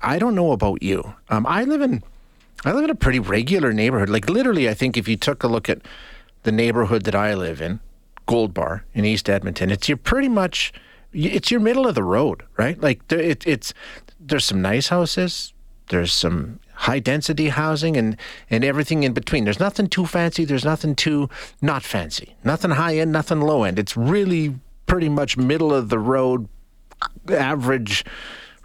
I don't know about you. Um, I live in I live in a pretty regular neighborhood. Like literally, I think if you took a look at the neighborhood that I live in, Gold Bar in East Edmonton, it's your pretty much it's your middle of the road, right? Like it, it's there's some nice houses, there's some high density housing, and and everything in between. There's nothing too fancy. There's nothing too not fancy. Nothing high end. Nothing low end. It's really pretty much middle of the road, average,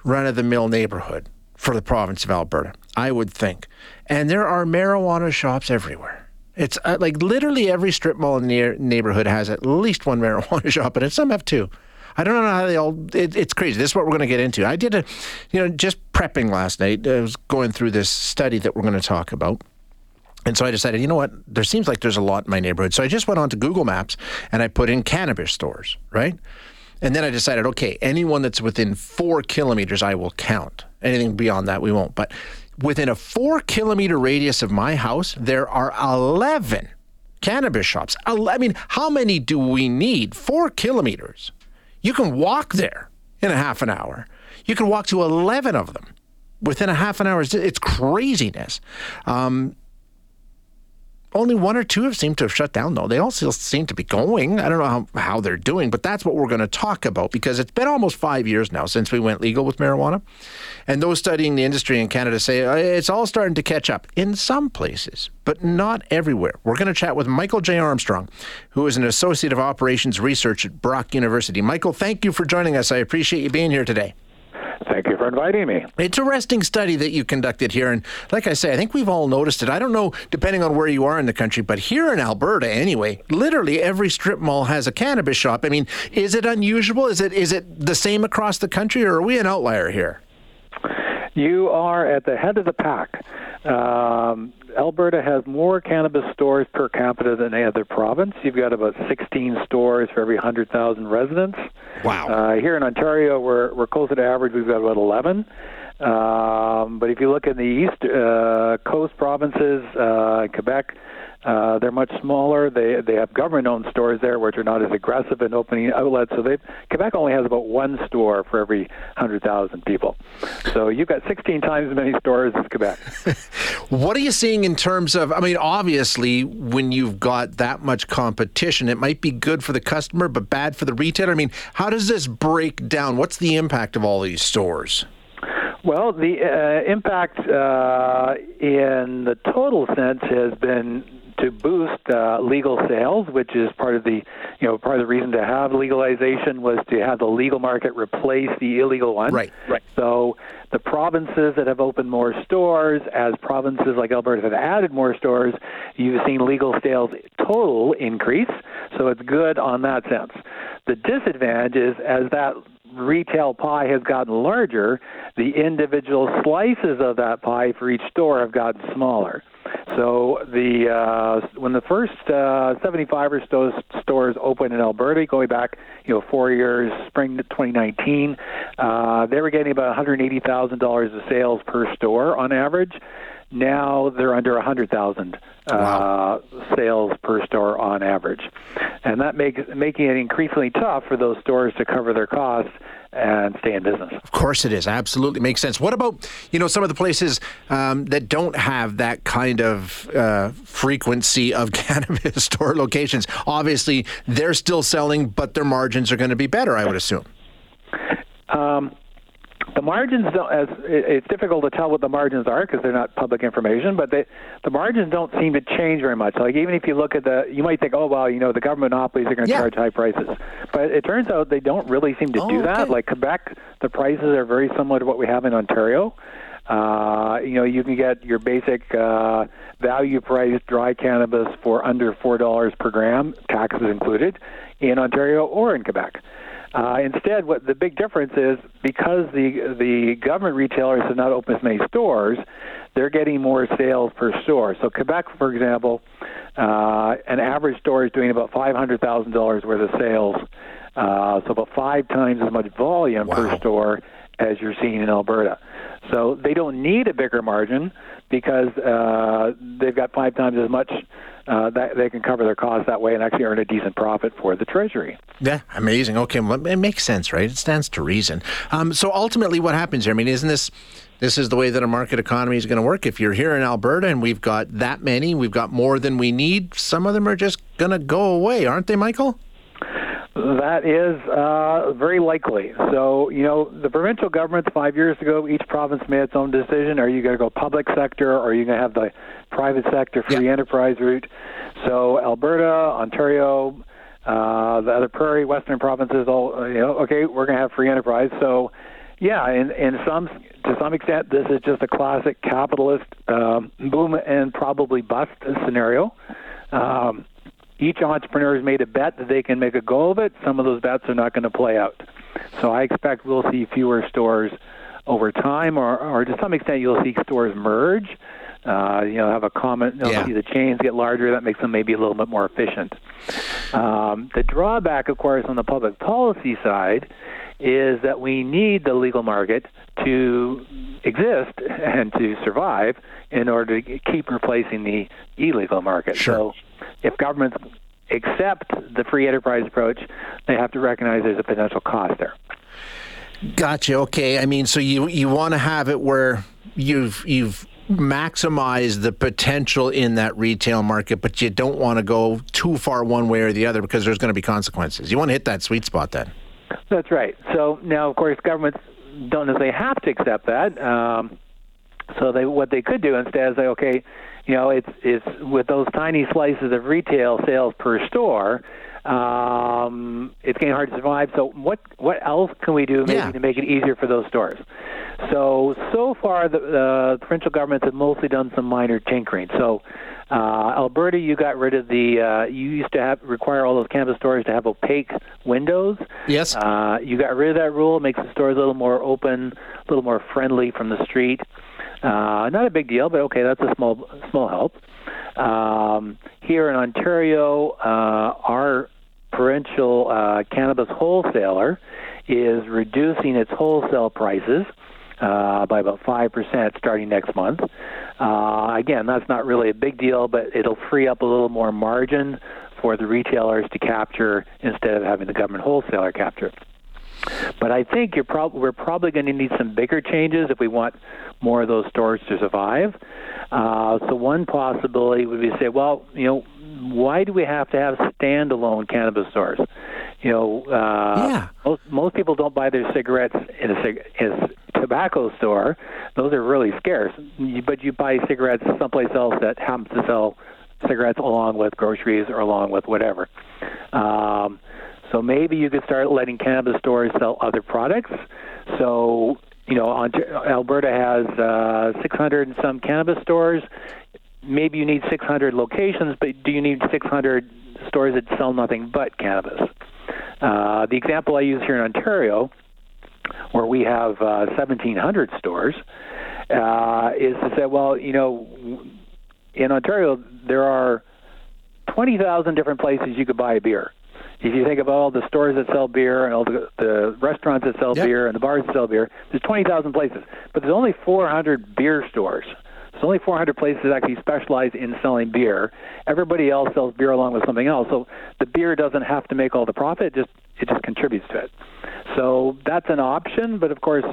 run of the mill neighborhood for the province of Alberta. I would think, and there are marijuana shops everywhere. It's uh, like literally every strip mall in the neighborhood has at least one marijuana shop, and some have two. I don't know how they all. It, it's crazy. This is what we're going to get into. I did a, you know, just prepping last night. I was going through this study that we're going to talk about. And so I decided, you know what? There seems like there's a lot in my neighborhood. So I just went on to Google Maps and I put in cannabis stores, right? And then I decided, okay, anyone that's within four kilometers, I will count. Anything beyond that, we won't. But within a four kilometer radius of my house, there are 11 cannabis shops. I mean, how many do we need? Four kilometers. You can walk there in a half an hour. You can walk to 11 of them within a half an hour. It's craziness. Um, only one or two have seemed to have shut down, though. They all still seem to be going. I don't know how, how they're doing, but that's what we're going to talk about because it's been almost five years now since we went legal with marijuana. And those studying the industry in Canada say uh, it's all starting to catch up in some places, but not everywhere. We're going to chat with Michael J. Armstrong, who is an associate of operations research at Brock University. Michael, thank you for joining us. I appreciate you being here today. Thank you for inviting me. It's a interesting study that you conducted here. And like I say, I think we've all noticed it. I don't know, depending on where you are in the country, but here in Alberta anyway, literally every strip mall has a cannabis shop. I mean, is it unusual? Is it is it the same across the country or are we an outlier here? You are at the head of the pack. Um, Alberta has more cannabis stores per capita than any other province. You've got about 16 stores for every 100,000 residents. Wow. Uh, here in Ontario, we're we're closer to average. We've got about 11. Um, but if you look in the east uh, coast provinces, uh, Quebec, uh, they're much smaller. They they have government-owned stores there, which are not as aggressive in opening outlets. So they Quebec only has about one store for every hundred thousand people. So you've got 16 times as many stores as Quebec. what are you seeing in terms of? I mean, obviously, when you've got that much competition, it might be good for the customer, but bad for the retailer. I mean, how does this break down? What's the impact of all these stores? Well, the uh, impact uh, in the total sense has been to boost uh, legal sales, which is part of the you know part of the reason to have legalization was to have the legal market replace the illegal one. Right. Right. So the provinces that have opened more stores, as provinces like Alberta have added more stores, you've seen legal sales total increase. So it's good on that sense. The disadvantage is as that retail pie has gotten larger, the individual slices of that pie for each store have gotten smaller. So the uh, when the first uh, 75 or so stores opened in Alberta, going back you know four years, spring 2019, uh, they were getting about $180,000 of sales per store on average. Now they're under 100,000 uh, wow. sales per store on average, and that makes making it increasingly tough for those stores to cover their costs and stay in business. Of course, it is. Absolutely makes sense. What about you know some of the places um, that don't have that kind of uh, frequency of cannabis store locations? Obviously, they're still selling, but their margins are going to be better. I would assume. Margins don't as it's difficult to tell what the margins are because they're not public information but they, the margins don't seem to change very much like even if you look at the you might think oh well you know the government monopolies are going to yeah. charge high prices but it turns out they don't really seem to oh, do that okay. like quebec the prices are very similar to what we have in ontario uh, you know, you can get your basic uh, value price dry cannabis for under four dollars per gram, taxes included, in Ontario or in Quebec. Uh, instead, what the big difference is because the the government retailers have not opened as many stores, they're getting more sales per store. So Quebec, for example, uh, an average store is doing about five hundred thousand dollars worth of sales, uh, so about five times as much volume Wow. per store as you're seeing in Alberta. So they don't need a bigger margin because uh, they've got five times as much. Uh, that they can cover their costs that way and actually earn a decent profit for the treasury. Yeah, amazing. Okay, well, it makes sense, right? It stands to reason. Um, so ultimately, what happens here? I mean, isn't this this is the way that a market economy is going to work? If you're here in Alberta and we've got that many, we've got more than we need. Some of them are just going to go away, aren't they, Michael? That is uh, very likely. So, you know, the provincial governments five years ago, each province made its own decision. Are you going to go public sector or are you going to have the private sector free Yeah. enterprise route? So, Alberta, Ontario, uh, the other prairie western provinces, all, uh, you know, okay, we're going to have free enterprise. So, yeah, in, in some to some extent, this is just a classic capitalist um, boom and probably bust scenario. Um, each entrepreneur has made a bet that they can make a go of it. Some of those bets are not going to play out. So I expect we'll see fewer stores over time, or, or to some extent, you'll see stores merge. Uh, you know, have a common. You'll Yeah. see the chains get larger. That makes them maybe a little bit more efficient. Um, the drawback, of course, on the public policy side, is that we need the legal market to exist and to survive in order to keep replacing the illegal market. Sure. So if governments accept the free enterprise approach, they have to recognize there's a potential cost there. Gotcha. Okay. I mean, so you you want to have it where you've you've maximized the potential in that retail market, but you don't want to go too far one way or the other because there's going to be consequences. You want to hit that sweet spot then. That's right. So now, of course, governments don't necessarily have to accept that. Um, so they what they could do instead is say, okay, you know, it's it's with those tiny slices of retail sales per store. Um, it's getting hard to survive. So what what else can we do maybe Yeah. to make it easier for those stores? So so far, the, the provincial governments have mostly done some minor tinkering. So. Uh, Alberta, you got rid of the. Uh, you used to have require all those cannabis stores to have opaque windows. Yes. Uh, you got rid of that rule. It makes the stores a little more open, a little more friendly from the street. Uh, not a big deal, but okay, that's a small small help. Um, here in Ontario, uh, our provincial uh, cannabis wholesaler is reducing its wholesale prices uh, by about five percent starting next month. Uh, again, that's not really a big deal, but it'll free up a little more margin for the retailers to capture instead of having the government wholesaler capture. But I think you're prob- we're probably going to need some bigger changes if we want more of those stores to survive. Uh, so one possibility would be to say, well, you know, why do we have to have standalone cannabis stores? You know, uh, Yeah. most most people don't buy their cigarettes in a, cig- in a tobacco store. Those are really scarce. But you buy cigarettes someplace else that happens to sell cigarettes along with groceries or along with whatever. Um, so maybe you could start letting cannabis stores sell other products. So you know, Alberta has uh, 600 and some cannabis stores. Maybe you need 600 locations, but do you need 600 stores that sell nothing but cannabis? Uh, the example I use here in Ontario, where we have uh, 1,700 stores, uh, is to say, well, you know, in Ontario there are 20,000 different places you could buy a beer. If you think about all the stores that sell beer and all the, the restaurants that sell Yep. beer and the bars that sell beer, there's 20,000 places. But there's only 400 beer stores. There's only 400 places that actually specialize in selling beer. Everybody else sells beer along with something else. So the beer doesn't have to make all the profit. It just it just contributes to it. So that's an option, but of course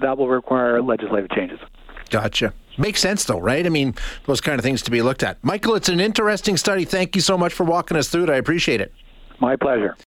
that will require legislative changes. Gotcha. Makes sense, though, right? I mean, those kind of things to be looked at. Michael, it's an interesting study. Thank you so much for walking us through it. I appreciate it. My pleasure.